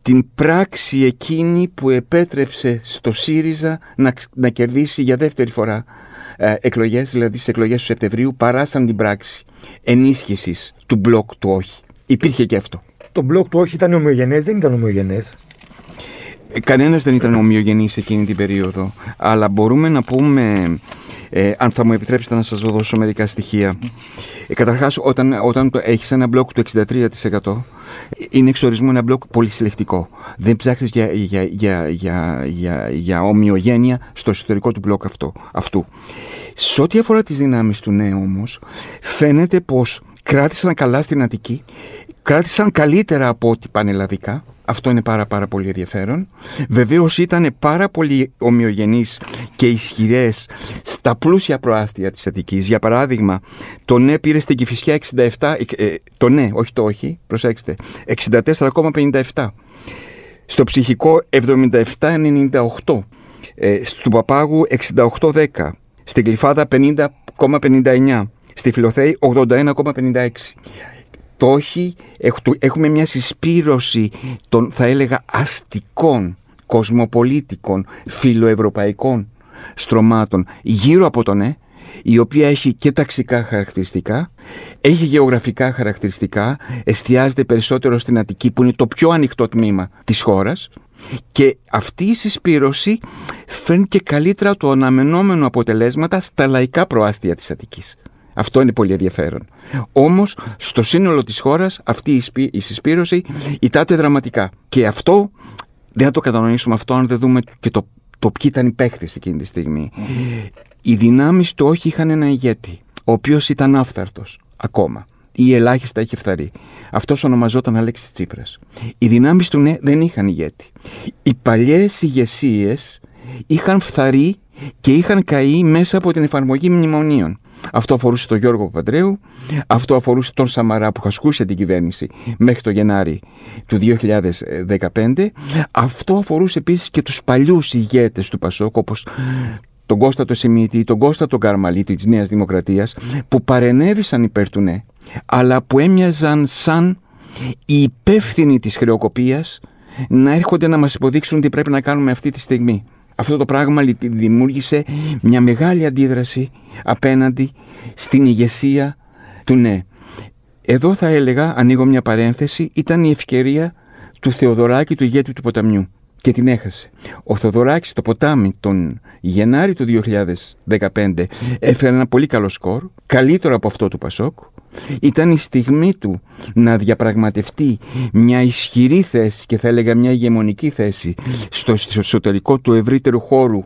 την πράξη εκείνη που επέτρεψε στο ΣΥΡΙΖΑ να, να κερδίσει για δεύτερη φορά ε, εκλογές, δηλαδή στις εκλογές του Σεπτεμβρίου, παρά σαν την πράξη ενίσχυσης του μπλοκ του όχι. Υπήρχε και αυτό. Το μπλοκ του όχι ήταν ομοιογενές, δεν ήταν ομοιογενές. Ε, κανένας δεν ήταν ομοιογενής εκείνη την περίοδο, αλλά μπορούμε να πούμε, ε, αν θα μου επιτρέψετε να σας δώσω μερικά στοιχεία. Ε, καταρχάς, όταν, όταν το, έχεις ένα μπλοκ του 63%, είναι εξορισμού ένα μπλοκ πολύ συλλεκτικό. Δεν ψάχνεις για, για, για, για, για, για ομοιογένεια στο εσωτερικό του μπλοκ αυτό, αυτού. Σε ό,τι αφορά τις δυνάμεις του νέου όμως, φαίνεται πως κράτησαν καλά στην Αττική, κράτησαν καλύτερα από ό,τι πανελλαδικά, αυτό είναι πάρα πάρα πολύ ενδιαφέρον. Βεβαίως ήταν πάρα πολύ ομοιογενείς και ισχυρές στα πλούσια προάστια της Αττικής. Για παράδειγμα, το ναι πήρε στην Κηφισιά 67, ε, το ναι, όχι το όχι, προσέξτε, 64,57. Στο ψυχικό 77,98. Ε, στο Παπάγου 68,10. Στην Κλειφάδα 50,59. Στη Φιλοθέη 81,56 το όχι, έχουμε μια συσπήρωση των θα έλεγα αστικών, κοσμοπολίτικων, φιλοευρωπαϊκών στρωμάτων γύρω από το ναι η οποία έχει και ταξικά χαρακτηριστικά, έχει γεωγραφικά χαρακτηριστικά, εστιάζεται περισσότερο στην Αττική που είναι το πιο ανοιχτό τμήμα της χώρας και αυτή η συσπήρωση φέρνει και καλύτερα το αναμενόμενο αποτελέσματα στα λαϊκά προάστια της Αττικής. Αυτό είναι πολύ ενδιαφέρον. Όμως στο σύνολο της χώρας αυτή η συσπήρωση ητάται δραματικά. Και αυτό δεν θα το κατανοήσουμε αυτό αν δεν δούμε και το, το ποιοι ήταν οι παίχτες εκείνη τη στιγμή. Οι δυνάμεις του όχι είχαν ένα ηγέτη, ο οποίος ήταν άφθαρτος ακόμα ή ελάχιστα είχε φθαρεί. Αυτός ονομαζόταν Αλέξης Τσίπρας. Οι δυνάμεις του ναι δεν είχαν ηγέτη. Οι παλιές ηγεσίες είχαν φθαρεί και είχαν καεί μέσα από την εφαρμογή μνημονίων. Αυτό αφορούσε τον Γιώργο Παπαντρέου, αυτό αφορούσε τον Σαμαρά που χασκούσε την κυβέρνηση μέχρι το Γενάρη του 2015, αυτό αφορούσε επίσης και τους παλιούς ηγέτες του Πασόκ όπως τον Κώστα το Σιμίτη, τον Κώστα τον Καρμαλίτη της Νέας Δημοκρατίας που παρενέβησαν υπέρ του ναι, αλλά που έμοιαζαν σαν οι υπεύθυνοι της χρεοκοπίας να έρχονται να μας υποδείξουν τι πρέπει να κάνουμε αυτή τη στιγμή. Αυτό το πράγμα δημιούργησε μια μεγάλη αντίδραση απέναντι στην ηγεσία του ναι. Εδώ θα έλεγα, ανοίγω μια παρένθεση, ήταν η ευκαιρία του Θεοδωράκη του ηγέτη του ποταμιού και την έχασε. Ο Θοδωράκης το ποτάμι τον Γενάρη του 2015 έφερε ένα πολύ καλό σκορ, καλύτερο από αυτό του Πασόκ. Ήταν η στιγμή του να διαπραγματευτεί μια ισχυρή θέση και θα έλεγα μια ηγεμονική θέση στο εσωτερικό του ευρύτερου χώρου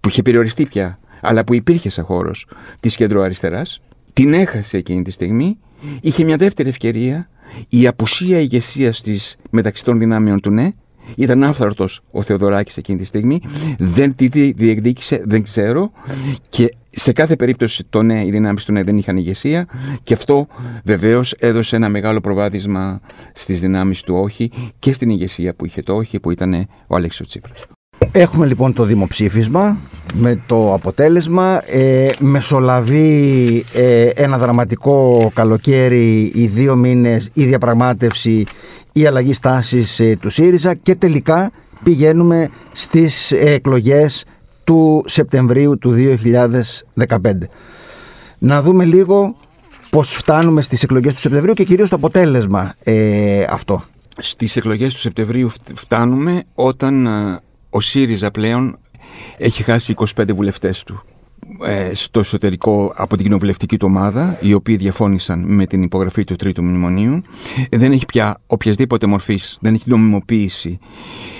που είχε περιοριστεί πια, αλλά που υπήρχε σαν χώρος της κεντροαριστεράς. Την έχασε εκείνη τη στιγμή. Είχε μια δεύτερη ευκαιρία η απουσία ηγεσίας της μεταξύ των δυνάμεων του ναι ήταν άφθαρτος ο Θεοδωράκης εκείνη τη στιγμή. Δεν τη διεκδίκησε, δεν ξέρω. Και σε κάθε περίπτωση το ναι, οι δυνάμει του ναι δεν είχαν ηγεσία. Και αυτό βεβαίως έδωσε ένα μεγάλο προβάδισμα στις δυνάμεις του όχι και στην ηγεσία που είχε το όχι, που ήταν ο Αλέξης Τσίπρας. Έχουμε λοιπόν το δημοψήφισμα με το αποτέλεσμα. Ε, μεσολαβεί ε, ένα δραματικό καλοκαίρι, οι δύο μήνες, η διαπραγμάτευση η αλλαγή στάσης ε, του ΣΥΡΙΖΑ και τελικά πηγαίνουμε στις εκλογές του Σεπτεμβρίου του 2015. Να δούμε λίγο πώς φτάνουμε στις εκλογές του Σεπτεμβρίου και κυρίως το αποτέλεσμα ε, αυτό. Στις εκλογές του Σεπτεμβρίου φτάνουμε όταν ε, ο ΣΥΡΙΖΑ πλέον έχει χάσει 25 βουλευτές του. Ε, στο εσωτερικό από την κοινοβουλευτική του ομάδα, οι οποίοι διαφώνησαν με την υπογραφή του Τρίτου Μνημονίου. Ε, δεν έχει πια οποιασδήποτε μορφής, δεν έχει νομιμοποίηση,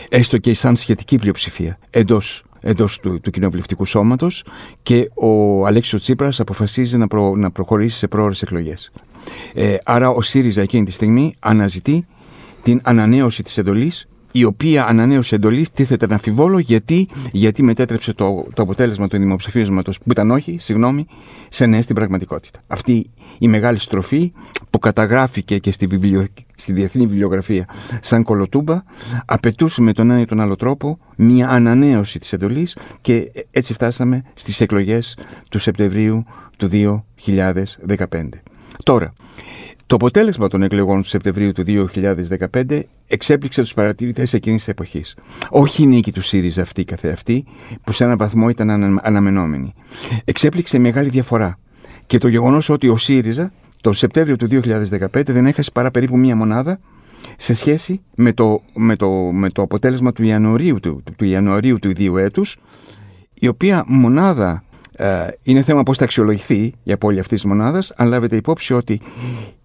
έστω και σαν σχετική πλειοψηφία εντός εντός του, του κοινοβουλευτικού σώματος και ο Αλέξης Τσίπρας αποφασίζει να, να προχωρήσει σε πρόορες εκλογές. Ε, άρα ο ΣΥΡΙΖΑ εκείνη τη στιγμή αναζητεί την ανανέωση της εντολής η οποία ανανέωση εντολή τίθεται να αμφιβόλο γιατί, γιατί μετέτρεψε το, το αποτέλεσμα του δημοψηφίσματος, που ήταν όχι, συγγνώμη, σε ναι στην πραγματικότητα. Αυτή η μεγάλη στροφή που καταγράφηκε και στη, βιβλιο, στη διεθνή βιβλιογραφία σαν κολοτούμπα, απαιτούσε με τον ένα ή τον άλλο τρόπο μια ανανέωση της εντολής και έτσι φτάσαμε στις εκλογές του Σεπτεμβρίου του 2015. Τώρα, το αποτέλεσμα των εκλογών του Σεπτεμβρίου του 2015 εξέπληξε τους παρατηρητές εκείνης της εποχής. Όχι η νίκη του ΣΥΡΙΖΑ αυτή καθεαυτή, που σε έναν βαθμό ήταν αναμενόμενη. Εξέπληξε μεγάλη διαφορά. Και το γεγονός ότι ο ΣΥΡΙΖΑ το Σεπτέμβριο του 2015 δεν έχασε παρά περίπου μία μονάδα σε σχέση με το, με το, με το αποτέλεσμα του Ιανουαρίου του, του, Ιανουαρίου του ιδίου έτους, η οποία μονάδα ε, είναι θέμα πώς θα αξιολογηθεί η απώλεια αυτής της μονάδας, αν λάβετε υπόψη ότι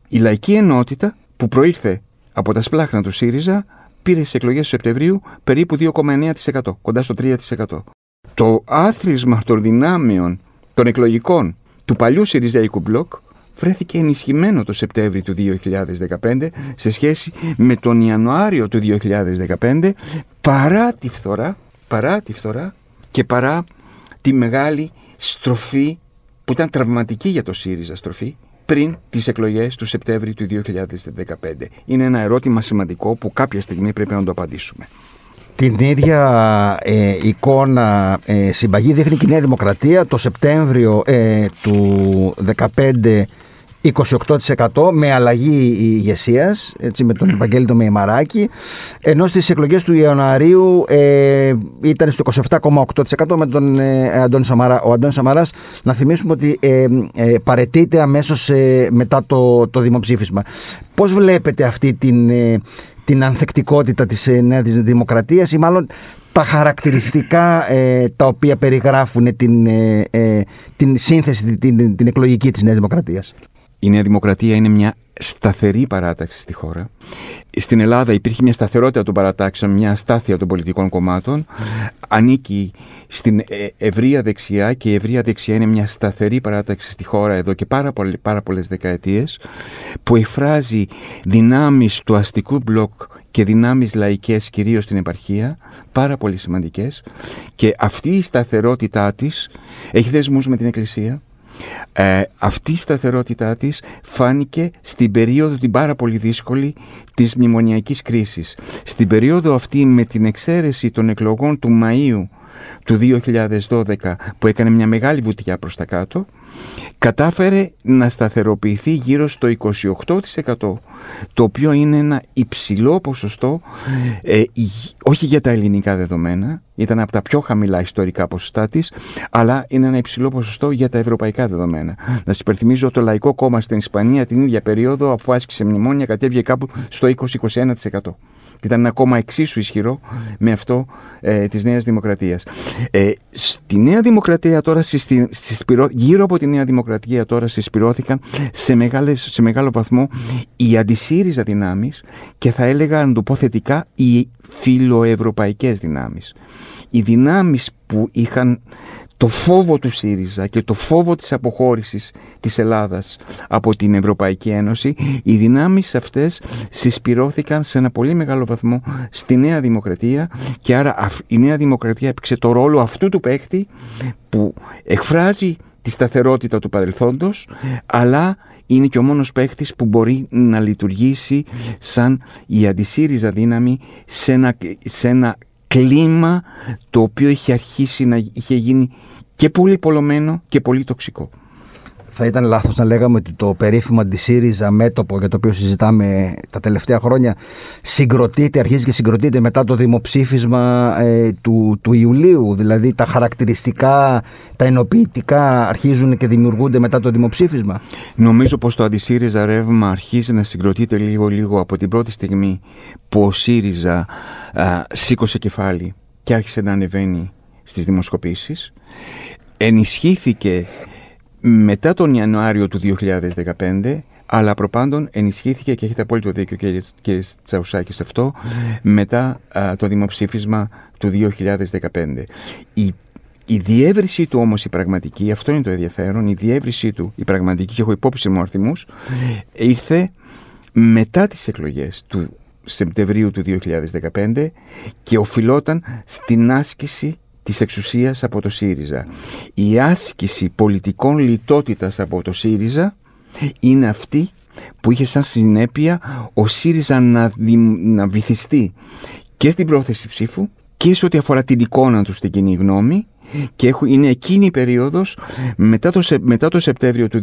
η λαϊκή ενότητα που προήλθε από τα σπλάχνα του ΣΥΡΙΖΑ πήρε στις εκλογές του Σεπτεμβρίου περίπου 2,9%, κοντά στο 3%. Το άθροισμα των δυνάμεων των εκλογικών του παλιού ΣΥΡΙΖΑΙΚΟΥ μπλοκ βρέθηκε ενισχυμένο το Σεπτέμβριο του 2015 σε σχέση με τον Ιανουάριο του 2015 παρά τη φθορά, παρά τη φθορά και παρά τη μεγάλη στροφή που ήταν τραυματική για το ΣΥΡΙΖΑ στροφή πριν τις εκλογές του Σεπτέμβρη του 2015. Είναι ένα ερώτημα σημαντικό που κάποια στιγμή πρέπει να το απαντήσουμε. Την ίδια ε, εικόνα ε, συμπαγή δείχνει και η Νέα Δημοκρατία. Το Σεπτέμβριο ε, του 2015 28% με αλλαγή ηγεσίας, με τον Ευαγγέλη το Μεϊμαράκη, ενώ στις εκλογές του Ιανουαρίου ε, ήταν στο 27,8% με τον ε, Αντώνη Σαμαρά. Ο Αντώνης Σαμαράς, να θυμίσουμε ότι ε, ε, παρετείται αμέσως ε, μετά το, το δημοψήφισμα. Πώς βλέπετε αυτή την, ε, την ανθεκτικότητα της Νέας Δημοκρατίας ή μάλλον τα χαρακτηριστικά ε, τα οποία περιγράφουν την, ε, ε, την σύνθεση, την, την εκλογική της Νέας Δημοκρατίας; Η Νέα Δημοκρατία είναι μια σταθερή παράταξη στη χώρα. Στην Ελλάδα υπήρχε μια σταθερότητα των παρατάξεων, μια αστάθεια των πολιτικών κομμάτων. Ανήκει στην ευρεία δεξιά και η ευρεία δεξιά είναι μια σταθερή παράταξη στη χώρα εδώ και πάρα, πολλές, πάρα πολλές δεκαετίες που εκφράζει δυνάμεις του αστικού μπλοκ και δυνάμεις λαϊκές κυρίως στην επαρχία, πάρα πολύ σημαντικές και αυτή η σταθερότητά της έχει δεσμούς με την Εκκλησία, ε, αυτή η σταθερότητά της φάνηκε στην περίοδο την πάρα πολύ δύσκολη της μνημονιακής κρίσης. Στην περίοδο αυτή με την εξαίρεση των εκλογών του Μαΐου του 2012 που έκανε μια μεγάλη βουτιά προς τα κάτω κατάφερε να σταθεροποιηθεί γύρω στο 28% το οποίο είναι ένα υψηλό ποσοστό ε, όχι για τα ελληνικά δεδομένα ήταν από τα πιο χαμηλά ιστορικά ποσοστά της, αλλά είναι ένα υψηλό ποσοστό για τα ευρωπαϊκά δεδομένα. Να σας υπενθυμίζω το Λαϊκό Κόμμα στην Ισπανία την ίδια περίοδο, αφού άσκησε μνημόνια, κατέβηκε κάπου στο 20-21% ήταν ένα κόμμα εξίσου ισχυρό με αυτό ε, της Νέας Δημοκρατίας. Ε, στη Νέα Δημοκρατία τώρα, γύρω από τη Νέα Δημοκρατία τώρα συσπηρώθηκαν σε, μεγάλες, σε μεγάλο βαθμό οι αντισύριζα δυνάμεις και θα έλεγα αν το πω θετικά οι φιλοευρωπαϊκές δυνάμεις. Οι δυνάμεις που είχαν το φόβο του ΣΥΡΙΖΑ και το φόβο της αποχώρησης της Ελλάδας από την Ευρωπαϊκή Ένωση, οι δυνάμεις αυτές συσπηρώθηκαν σε ένα πολύ μεγάλο βαθμό στη Νέα Δημοκρατία και άρα η Νέα Δημοκρατία έπαιξε το ρόλο αυτού του παίχτη που εκφράζει τη σταθερότητα του παρελθόντος αλλά είναι και ο μόνος παίχτης που μπορεί να λειτουργήσει σαν η αντισύριζα δύναμη σε ένα, σε ένα κλίμα το οποίο είχε αρχίσει να είχε γίνει και πολύ πολλωμένο και πολύ τοξικό. Θα ήταν λάθος να λέγαμε ότι το περίφημο αντισύριζα μέτωπο για το οποίο συζητάμε τα τελευταία χρόνια συγκροτείται, αρχίζει και συγκροτείται μετά το δημοψήφισμα ε, του, του Ιουλίου. Δηλαδή τα χαρακτηριστικά, τα ενοποιητικά αρχίζουν και δημιουργούνται μετά το δημοψήφισμα. Νομίζω πως το αντισύριζα ρεύμα αρχίζει να συγκροτείται λίγο-λίγο από την πρώτη στιγμή που ο ΣΥΡΙΖΑ α, σήκωσε κεφάλι και άρχισε να ανεβαίνει στις δημοσκοπήσεις. Ενισχύθηκε μετά τον Ιανουάριο του 2015 αλλά προπάντων ενισχύθηκε και έχετε απόλυτο δίκιο κύριε, κύριε Τσαουσάκη σε αυτό μετά το δημοψήφισμα του 2015. Η, η διεύρυνσή του όμως η πραγματική, αυτό είναι το ενδιαφέρον, η διεύρυνσή του η πραγματική και έχω υπόψη μου αριθμούς, ήρθε μετά τις εκλογές του Σεπτεμβρίου του 2015 και οφειλόταν στην άσκηση της εξουσίας από το ΣΥΡΙΖΑ. Η άσκηση πολιτικών λιτότητας από το ΣΥΡΙΖΑ είναι αυτή που είχε σαν συνέπεια ο ΣΥΡΙΖΑ να, να βυθιστεί και στην πρόθεση ψήφου και σε ό,τι αφορά την εικόνα του στην κοινή γνώμη και είναι εκείνη η περίοδος μετά το, μετά το Σεπτέμβριο του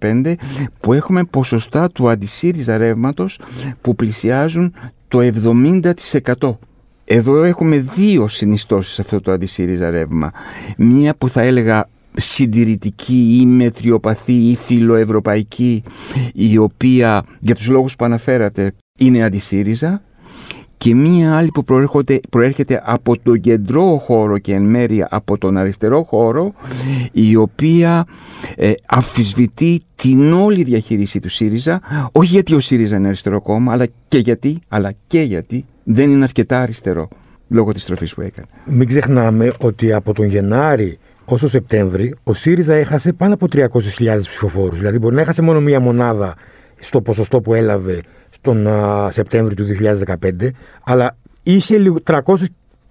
2015 που έχουμε ποσοστά του αντισύριζα ρεύματος που πλησιάζουν το 70%. Εδώ έχουμε δύο συνιστώσεις σε αυτό το αντισύριζα ρεύμα. Μία που θα έλεγα συντηρητική ή μετριοπαθή ή φιλοευρωπαϊκή η οποία για τους λόγους που αναφέρατε είναι αντισύριζα και μία άλλη που προέρχεται από τον κεντρό χώρο και εν μέρει από τον αριστερό χώρο η οποία ε, αφισβητεί την όλη διαχείριση του ΣΥΡΙΖΑ όχι γιατί ο ΣΥΡΙΖΑ είναι αριστερό κόμμα αλλά και γιατί, αλλά και γιατί δεν είναι αρκετά αριστερό λόγω της τροφής που έκανε. Μην ξεχνάμε ότι από τον Γενάρη όσο Σεπτέμβρη ο ΣΥΡΙΖΑ έχασε πάνω από 300.000 ψηφοφόρους. Δηλαδή μπορεί να έχασε μόνο μία μονάδα στο ποσοστό που έλαβε τον Σεπτέμβριο του 2015, αλλά είχε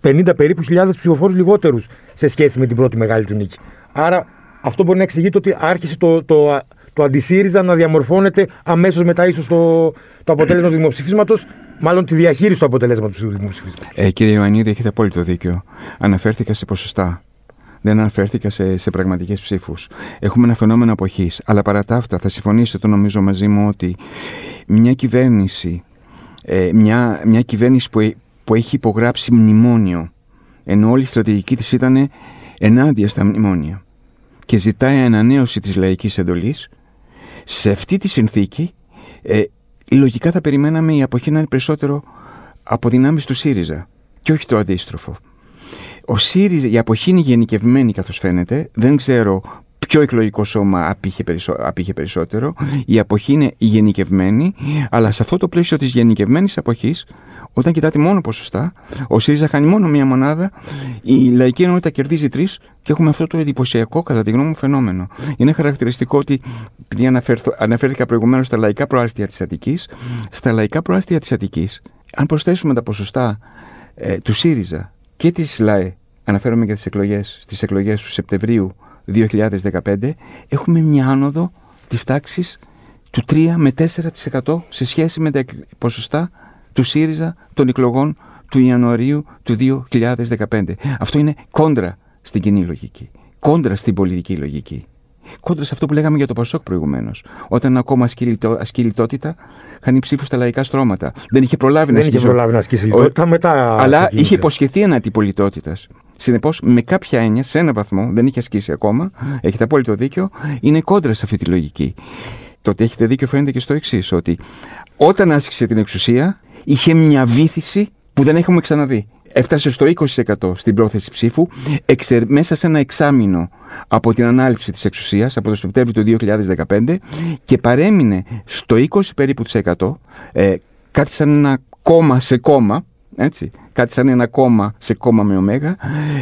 350 περίπου χιλιάδες ψηφοφόρους λιγότερους σε σχέση με την πρώτη μεγάλη του νίκη. Άρα αυτό μπορεί να εξηγείται ότι άρχισε το, το, το αντισύριζα να διαμορφώνεται αμέσως μετά ίσως το, το αποτέλεσμα του δημοψηφίσματος, μάλλον τη διαχείριση του αποτελέσματος του δημοψηφίσματος. Ε, κύριε Ιωαννίδη, έχετε απόλυτο δίκιο. Αναφέρθηκα σε ποσοστά. Δεν αναφέρθηκα σε, σε πραγματικές ψήφους. Έχουμε ένα φαινόμενο αποχής. Αλλά παρά τα αυτά, θα συμφωνήσετε το νομίζω μαζί μου ότι μια κυβέρνηση, ε, μια, μια κυβέρνηση που, που έχει υπογράψει μνημόνιο, ενώ όλη η στρατηγική της ήταν ενάντια στα μνημόνια και ζητάει ανανέωση της λαϊκής εντολής, σε αυτή τη συνθήκη ε, λογικά θα περιμέναμε η αποχή να είναι περισσότερο από δυνάμεις του ΣΥΡΙΖΑ και όχι το αντίστροφο. Ο ΣΥΡΙΖΑ, η αποχή είναι γενικευμένη καθώς φαίνεται, δεν ξέρω ποιο εκλογικό σώμα απήχε, απήχε περισσότερο. Η αποχή είναι γενικευμένη, αλλά σε αυτό το πλαίσιο της γενικευμένης αποχής όταν κοιτάτε μόνο ποσοστά, ο ΣΥΡΙΖΑ χάνει μόνο μία μονάδα, η λαϊκή ενότητα κερδίζει τρεις και έχουμε αυτό το εντυπωσιακό, κατά τη γνώμη μου, φαινόμενο. Είναι χαρακτηριστικό ότι, επειδή αναφέρθηκα προηγουμένως στα λαϊκά προάστια της Αττικής, στα λαϊκά προάστια της Αττικής, αν προσθέσουμε τα ποσοστά ε, του ΣΥΡΙΖΑ και της ΛΑΕ, αναφέρομαι για τις εκλογές, στις εκλογές του Σεπτεμβρίου 2015, έχουμε μια άνοδο της τάξης του 3 με 4% σε σχέση με τα ποσοστά του ΣΥΡΙΖΑ των εκλογών του Ιανουαρίου του 2015. Αυτό είναι κόντρα στην κοινή λογική. Κόντρα στην πολιτική λογική. Κόντρα σε αυτό που λέγαμε για το Πασόκ προηγουμένως. Όταν ακόμα ασκεί λιτότητα, χάνει ψήφους στα λαϊκά στρώματα. Δεν είχε προλάβει να ασκήσει. Δεν είχε προλάβει να ασκήσει λιτότητα μετά. Αλλά είχε υποσχεθεί ένα αντιπολιτότητα. Συνεπώς, με κάποια έννοια, σε ένα βαθμό, δεν είχε ασκήσει ακόμα, έχετε απόλυτο δίκιο, είναι κόντρα σε αυτή τη λογική. Το ότι έχετε δίκιο φαίνεται και στο εξής, ότι όταν άσκησε την εξουσία, είχε μια βήθηση που δεν έχουμε ξαναδεί. Έφτασε στο 20% στην πρόθεση ψήφου μέσα σε ένα εξάμεινο από την ανάληψη της εξουσίας από το Σεπτέμβριο του 2015 και παρέμεινε στο 20 περίπου ε, κάτι σαν ένα κόμμα σε κόμμα έτσι, κάτι σαν ένα κόμμα σε κόμμα με ωμέγα,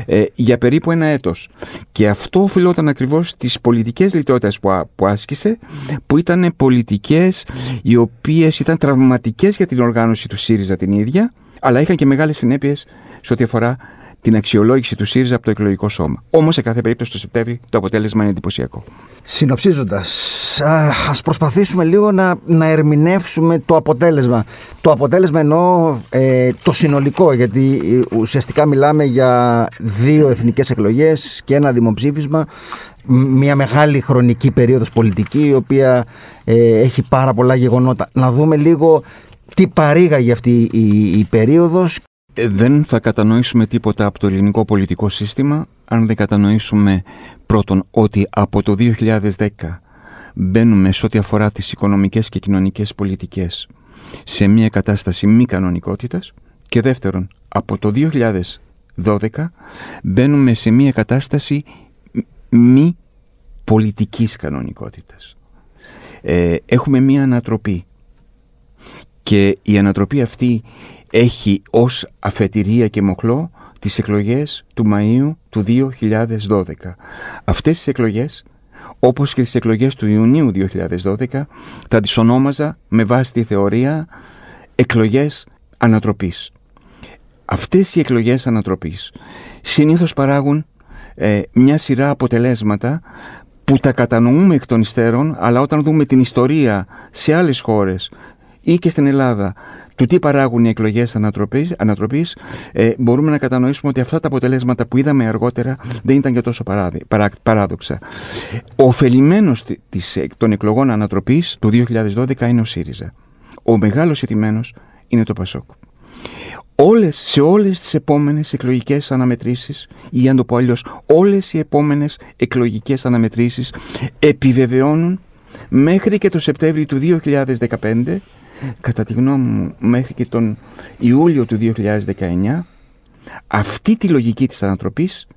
ε, για περίπου ένα έτος. Και αυτό οφειλόταν ακριβώς στις πολιτικές λιτότητες που, που άσκησε, που ήταν πολιτικές οι οποίες ήταν τραυματικές για την οργάνωση του ΣΥΡΙΖΑ την ίδια, αλλά είχαν και μεγάλες συνέπειες σε ό,τι αφορά την αξιολόγηση του ΣΥΡΙΖΑ από το εκλογικό σώμα. Όμως, σε κάθε περίπτωση, το Σεπτέμβρη το αποτέλεσμα είναι εντυπωσιακό. Συνοψίζοντας, α προσπαθήσουμε λίγο να, να ερμηνεύσουμε το αποτέλεσμα. Το αποτέλεσμα εννοώ ε, το συνολικό, γιατί ε, ουσιαστικά μιλάμε για δύο εθνικές εκλογές και ένα δημοψήφισμα. Μια μεγάλη χρονική περίοδος πολιτική, η οποία ε, έχει πάρα πολλά γεγονότα. Να δούμε λίγο τι παρήγαγε αυτή η, η περίοδος ε, δεν θα κατανοήσουμε τίποτα από το ελληνικό πολιτικό σύστημα αν δεν κατανοήσουμε πρώτον ότι από το 2010 μπαίνουμε σε ό,τι αφορά τις οικονομικές και κοινωνικές πολιτικές σε μια κατάσταση μη κανονικότητας και δεύτερον από το 2012 μπαίνουμε σε μια κατάσταση μη πολιτικής κανονικότητας. Ε, έχουμε μια ανατροπή και η ανατροπή αυτή έχει ως αφετηρία και μοχλό τις εκλογές του Μαΐου του 2012. Αυτές τις εκλογές, όπως και τις εκλογές του Ιουνίου 2012, θα τις ονόμαζα με βάση τη θεωρία εκλογές ανατροπής. Αυτές οι εκλογές ανατροπής συνήθως παράγουν ε, μια σειρά αποτελέσματα που τα κατανοούμε εκ των υστέρων, αλλά όταν δούμε την ιστορία σε άλλες χώρες ή και στην Ελλάδα του τι παράγουν οι εκλογές ανατροπής, ε, μπορούμε να κατανοήσουμε ότι αυτά τα αποτελέσματα που είδαμε αργότερα δεν ήταν και τόσο παράδει, παρά, παράδοξα. Ο ωφελημένο των εκλογών ανατροπής του 2012 είναι ο ΣΥΡΙΖΑ. Ο μεγάλος ηττημένος είναι το ΠΑΣΟΚ. Όλες, σε όλες τις επόμενες εκλογικές αναμετρήσεις ή αν το πω αλλιώς όλες οι επόμενες εκλογικές αναμετρήσεις επιβεβαιώνουν μέχρι και το Σεπτέμβριο του 2015 κατά τη γνώμη μου μέχρι και τον Ιούλιο του 2019 αυτή τη λογική της ανατροπής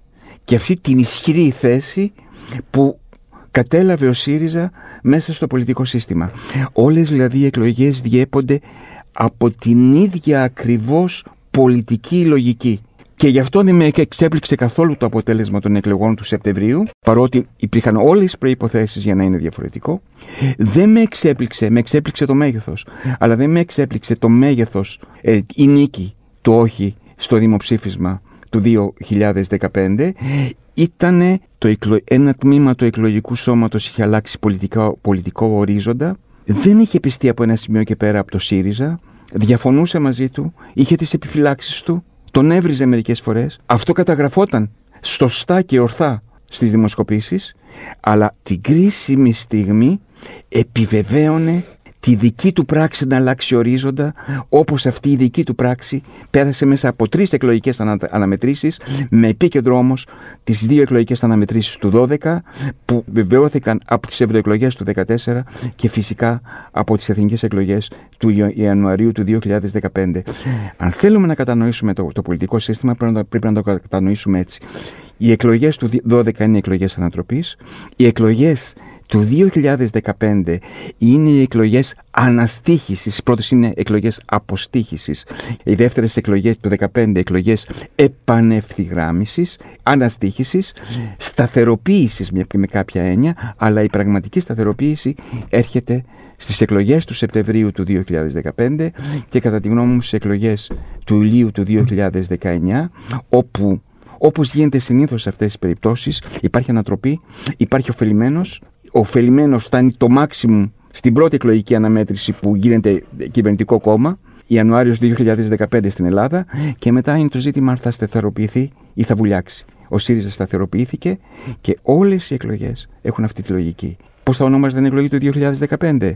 και αυτή την ισχυρή θέση που κατέλαβε ο ΣΥΡΙΖΑ μέσα στο πολιτικό σύστημα. Όλες δηλαδή οι εκλογές διέπονται από την ίδια ακριβώς πολιτική λογική. Και γι' αυτό δεν με εξέπληξε καθόλου το αποτέλεσμα των εκλογών του Σεπτεμβρίου, παρότι υπήρχαν όλες τι προποθέσει για να είναι διαφορετικό. Δεν με εξέπληξε, με εξέπληξε το μέγεθος. Αλλά δεν με εξέπληξε το μέγεθος, ε, η νίκη του όχι στο δημοψήφισμα του 2015 ήταν το ένα τμήμα του εκλογικού σώματος είχε αλλάξει πολιτικό, πολιτικό ορίζοντα δεν είχε πιστεί από ένα σημείο και πέρα από το ΣΥΡΙΖΑ διαφωνούσε μαζί του, είχε τις επιφυλάξεις του τον έβριζε μερικές φορές. Αυτό καταγραφόταν σωστά και ορθά στις δημοσκοπήσεις, αλλά την κρίσιμη στιγμή επιβεβαίωνε τη δική του πράξη να αλλάξει ορίζοντα, όπως αυτή η δική του πράξη πέρασε μέσα από τρεις εκλογικές ανα, αναμετρήσεις, με επίκεντρο όμως τις δύο εκλογικές αναμετρήσεις του 12, που βεβαιώθηκαν από τις ευρωεκλογές του 2014 και φυσικά από τις εθνικές εκλογές του Ιανουαρίου του 2015. Αν θέλουμε να κατανοήσουμε το, το πολιτικό σύστημα, πρέπει να, πρέπει να το κατανοήσουμε έτσι. Οι εκλογές του 12 είναι εκλογές ανατροπής, οι εκλογές του 2015 είναι οι εκλογές αναστήχησης. Οι πρώτες είναι εκλογές αποστήχησης. Οι δεύτερες εκλογές του 2015 εκλογές επανευθυγράμμισης, αναστήχησης, σταθεροποίησης με κάποια έννοια, αλλά η πραγματική σταθεροποίηση έρχεται στις εκλογές του Σεπτεμβρίου του 2015 και κατά τη γνώμη μου στις εκλογές του Ιουλίου του 2019, όπου όπως γίνεται συνήθως σε αυτές τις περιπτώσεις, υπάρχει ανατροπή, υπάρχει ωφελημένος, ο ωφελημένος φτάνει το maximum στην πρώτη εκλογική αναμέτρηση που γίνεται κυβερνητικό κόμμα, Ιανουάριος 2015 στην Ελλάδα, και μετά είναι το ζήτημα αν θα σταθεροποιηθεί ή θα βουλιάξει. Ο ΣΥΡΙΖΑ σταθεροποιήθηκε και όλες οι εκλογές έχουν αυτή τη λογική. Πώς θα ονόμαζε την εκλογή του 2015,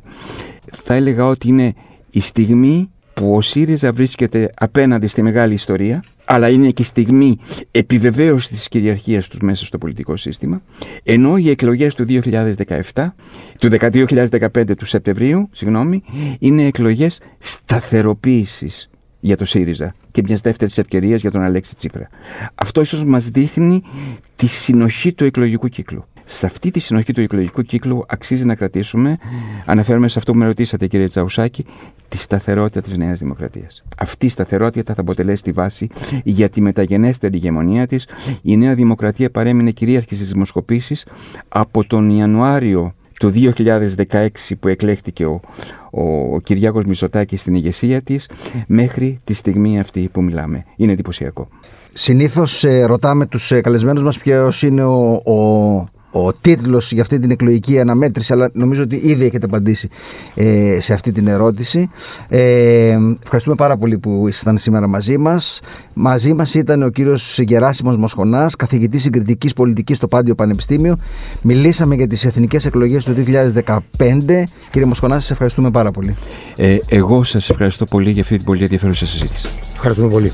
Θα έλεγα ότι είναι η στιγμή που ο ΣΥΡΙΖΑ βρίσκεται απέναντι στη μεγάλη ιστορία, αλλά είναι και στιγμή επιβεβαίωσης της κυριαρχίας τους μέσα στο πολιτικό σύστημα, ενώ οι εκλογές του 2017, του 2015 του Σεπτεμβρίου, συγγνώμη, είναι εκλογές σταθεροποίησης για το ΣΥΡΙΖΑ και μιας δεύτερης ευκαιρίας για τον Αλέξη Τσίπρα. Αυτό ίσως μας δείχνει τη συνοχή του εκλογικού κύκλου. Σε αυτή τη συνοχή του εκλογικού κύκλου αξίζει να κρατήσουμε, αναφέρομαι σε αυτό που με ρωτήσατε κύριε Τσαουσάκη, τη σταθερότητα της Νέας Δημοκρατίας. Αυτή η σταθερότητα θα αποτελέσει τη βάση για τη μεταγενέστερη ηγεμονία της. Η Νέα Δημοκρατία παρέμεινε κυρίαρχη στις δημοσκοπήσεις από τον Ιανουάριο του 2016 που εκλέχτηκε ο, ο Κυριάκος Μητσοτάκης στην ηγεσία της μέχρι τη στιγμή αυτή που μιλάμε. Είναι εντυπωσιακό. Συνήθως ε, ρωτάμε τους ε, καλεσμένους μας ποιος είναι ο, ο ο τίτλος για αυτή την εκλογική αναμέτρηση, αλλά νομίζω ότι ήδη έχετε απαντήσει ε, σε αυτή την ερώτηση. Ε, ευχαριστούμε πάρα πολύ που ήσασταν σήμερα μαζί μας. Μαζί μας ήταν ο κύριος Γεράσιμος Μοσχονάς, καθηγητής συγκριτικής πολιτικής στο Πάντιο Πανεπιστήμιο. Μιλήσαμε για τις εθνικές εκλογές του 2015. Κύριε Μοσχονά, σας ευχαριστούμε πάρα πολύ. Ε, εγώ σας ευχαριστώ πολύ για αυτή την πολύ ενδιαφέρουσα συζήτηση. Ευχαριστούμε πολύ.